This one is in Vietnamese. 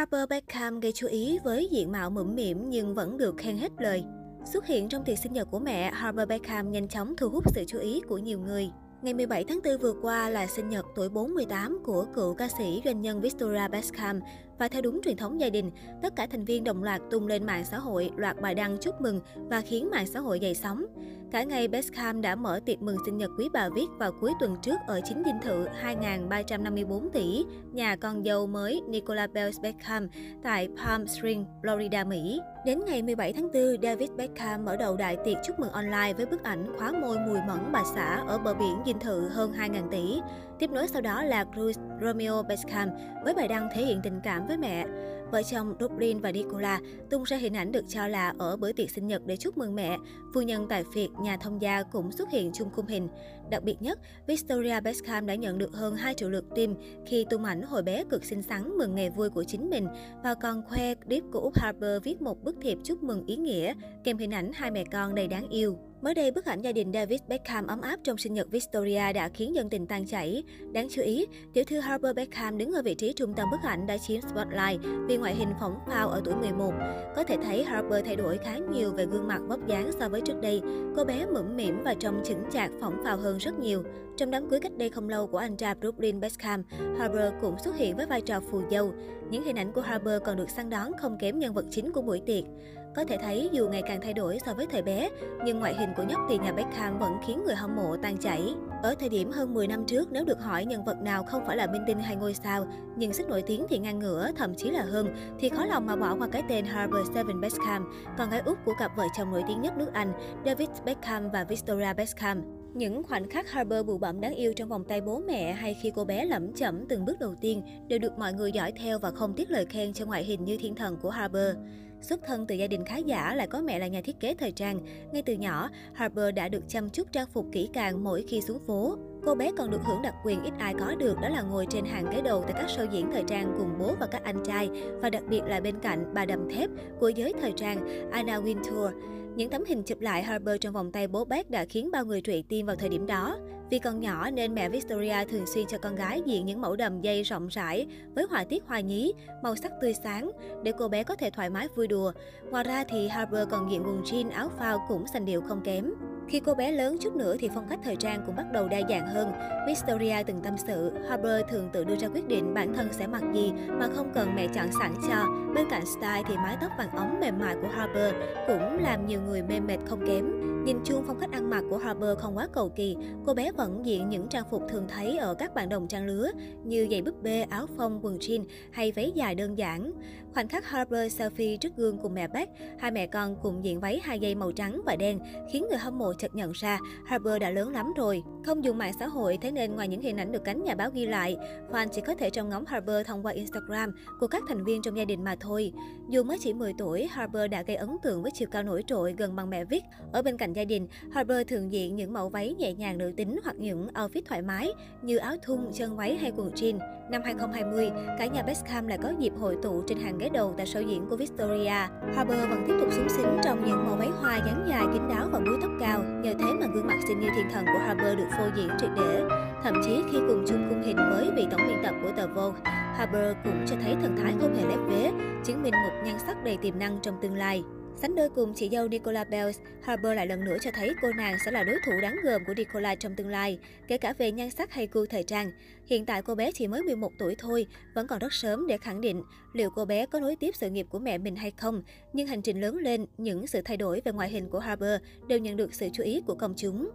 Harper Beckham gây chú ý với diện mạo mũm mỉm nhưng vẫn được khen hết lời. Xuất hiện trong tiệc sinh nhật của mẹ, Harper Beckham nhanh chóng thu hút sự chú ý của nhiều người. Ngày 17 tháng 4 vừa qua là sinh nhật tuổi 48 của cựu ca sĩ doanh nhân Victoria Beckham và theo đúng truyền thống gia đình, tất cả thành viên đồng loạt tung lên mạng xã hội loạt bài đăng chúc mừng và khiến mạng xã hội dậy sóng. Cả ngày, Beckham đã mở tiệc mừng sinh nhật quý bà Viết vào cuối tuần trước ở chính dinh thự 2.354 tỷ, nhà con dâu mới Nicola Bell Beckham tại Palm Springs, Florida, Mỹ. Đến ngày 17 tháng 4, David Beckham mở đầu đại tiệc chúc mừng online với bức ảnh khóa môi mùi mẫn bà xã ở bờ biển dinh thự hơn 2.000 tỷ. Tiếp nối sau đó là Cruz Romeo Beckham với bài đăng thể hiện tình cảm với mẹ. Vợ chồng Dublin và Nicola tung ra hình ảnh được cho là ở bữa tiệc sinh nhật để chúc mừng mẹ. Phu nhân tài phiệt, nhà thông gia cũng xuất hiện chung khung hình. Đặc biệt nhất, Victoria Beckham đã nhận được hơn 2 triệu lượt tim khi tung ảnh hồi bé cực xinh xắn mừng ngày vui của chính mình và còn khoe clip của Úc Harper viết một bức thiệp chúc mừng ý nghĩa kèm hình ảnh hai mẹ con đầy đáng yêu. Mới đây, bức ảnh gia đình David Beckham ấm áp trong sinh nhật Victoria đã khiến dân tình tan chảy. Đáng chú ý, tiểu thư Harper Beckham đứng ở vị trí trung tâm bức ảnh đã chiếm spotlight vì ngoại hình phóng phao ở tuổi 11. Có thể thấy Harper thay đổi khá nhiều về gương mặt vóc dáng so với trước đây. Cô bé mũm mỉm và trông chững chạc phóng phao hơn rất nhiều. Trong đám cưới cách đây không lâu của anh trai Brooklyn Beckham, Harper cũng xuất hiện với vai trò phù dâu. Những hình ảnh của Harper còn được săn đón không kém nhân vật chính của buổi tiệc. Có thể thấy dù ngày càng thay đổi so với thời bé, nhưng ngoại hình của nhóc tiền nhà Beckham vẫn khiến người hâm mộ tan chảy. Ở thời điểm hơn 10 năm trước, nếu được hỏi nhân vật nào không phải là minh tinh hay ngôi sao, nhưng sức nổi tiếng thì ngang ngửa, thậm chí là hơn, thì khó lòng mà bỏ qua cái tên Harper Seven Beckham, con gái út của cặp vợ chồng nổi tiếng nhất nước Anh, David Beckham và Victoria Beckham. Những khoảnh khắc Harper bụ bẩm đáng yêu trong vòng tay bố mẹ hay khi cô bé lẩm chẩm từng bước đầu tiên đều được mọi người dõi theo và không tiếc lời khen cho ngoại hình như thiên thần của Harper. Xuất thân từ gia đình khá giả lại có mẹ là nhà thiết kế thời trang. Ngay từ nhỏ, Harper đã được chăm chút trang phục kỹ càng mỗi khi xuống phố. Cô bé còn được hưởng đặc quyền ít ai có được đó là ngồi trên hàng ghế đầu tại các show diễn thời trang cùng bố và các anh trai và đặc biệt là bên cạnh bà đầm thép của giới thời trang Anna Wintour. Những tấm hình chụp lại Harper trong vòng tay bố bác đã khiến bao người trụy tim vào thời điểm đó. Vì còn nhỏ nên mẹ Victoria thường xuyên cho con gái diện những mẫu đầm dây rộng rãi với họa tiết hoa nhí, màu sắc tươi sáng để cô bé có thể thoải mái vui đùa. Ngoài ra thì Harper còn diện quần jean áo phao cũng sành điệu không kém. Khi cô bé lớn chút nữa thì phong cách thời trang cũng bắt đầu đa dạng hơn. Victoria từng tâm sự, Harper thường tự đưa ra quyết định bản thân sẽ mặc gì mà không cần mẹ chọn sẵn cho. Bên cạnh style thì mái tóc vàng ống mềm mại của Harper cũng làm nhiều người mê mệt không kém. Nhìn chung phong cách ăn mặc của Harper không quá cầu kỳ, cô bé vẫn diện những trang phục thường thấy ở các bạn đồng trang lứa như giày búp bê, áo phông, quần jean hay váy dài đơn giản. Khoảnh khắc Harper selfie trước gương cùng mẹ Beck, hai mẹ con cùng diện váy hai dây màu trắng và đen, khiến người hâm mộ chợt nhận ra Harper đã lớn lắm rồi. Không dùng mạng xã hội, thế nên ngoài những hình ảnh được cánh nhà báo ghi lại, fan chỉ có thể trông ngóng Harper thông qua Instagram của các thành viên trong gia đình mà thôi. Dù mới chỉ 10 tuổi, Harper đã gây ấn tượng với chiều cao nổi trội gần bằng mẹ Vic. Ở bên cạnh gia đình, Harper thường diện những mẫu váy nhẹ nhàng nữ tính hoặc những outfit thoải mái như áo thun, chân váy hay quần jean. Năm 2020, cả nhà Beckham lại có dịp hội tụ trên hàng ghế đầu tại show diễn của Victoria. Harper vẫn tiếp tục súng xính trong những màu váy hoa dáng dài kín đáo và búi tóc cao. Nhờ thế mà gương mặt xinh như thiên thần của Harper được phô diễn triệt để. Thậm chí khi cùng chung khung hình với vị tổng biên tập của tờ Vogue, Harper cũng cho thấy thần thái không hề lép vế, chứng minh một nhan sắc đầy tiềm năng trong tương lai. Sánh đôi cùng chị dâu Nicola Bells, Harper lại lần nữa cho thấy cô nàng sẽ là đối thủ đáng gờm của Nicola trong tương lai, kể cả về nhan sắc hay gu thời trang. Hiện tại cô bé chỉ mới 11 tuổi thôi, vẫn còn rất sớm để khẳng định liệu cô bé có nối tiếp sự nghiệp của mẹ mình hay không. Nhưng hành trình lớn lên, những sự thay đổi về ngoại hình của Harper đều nhận được sự chú ý của công chúng.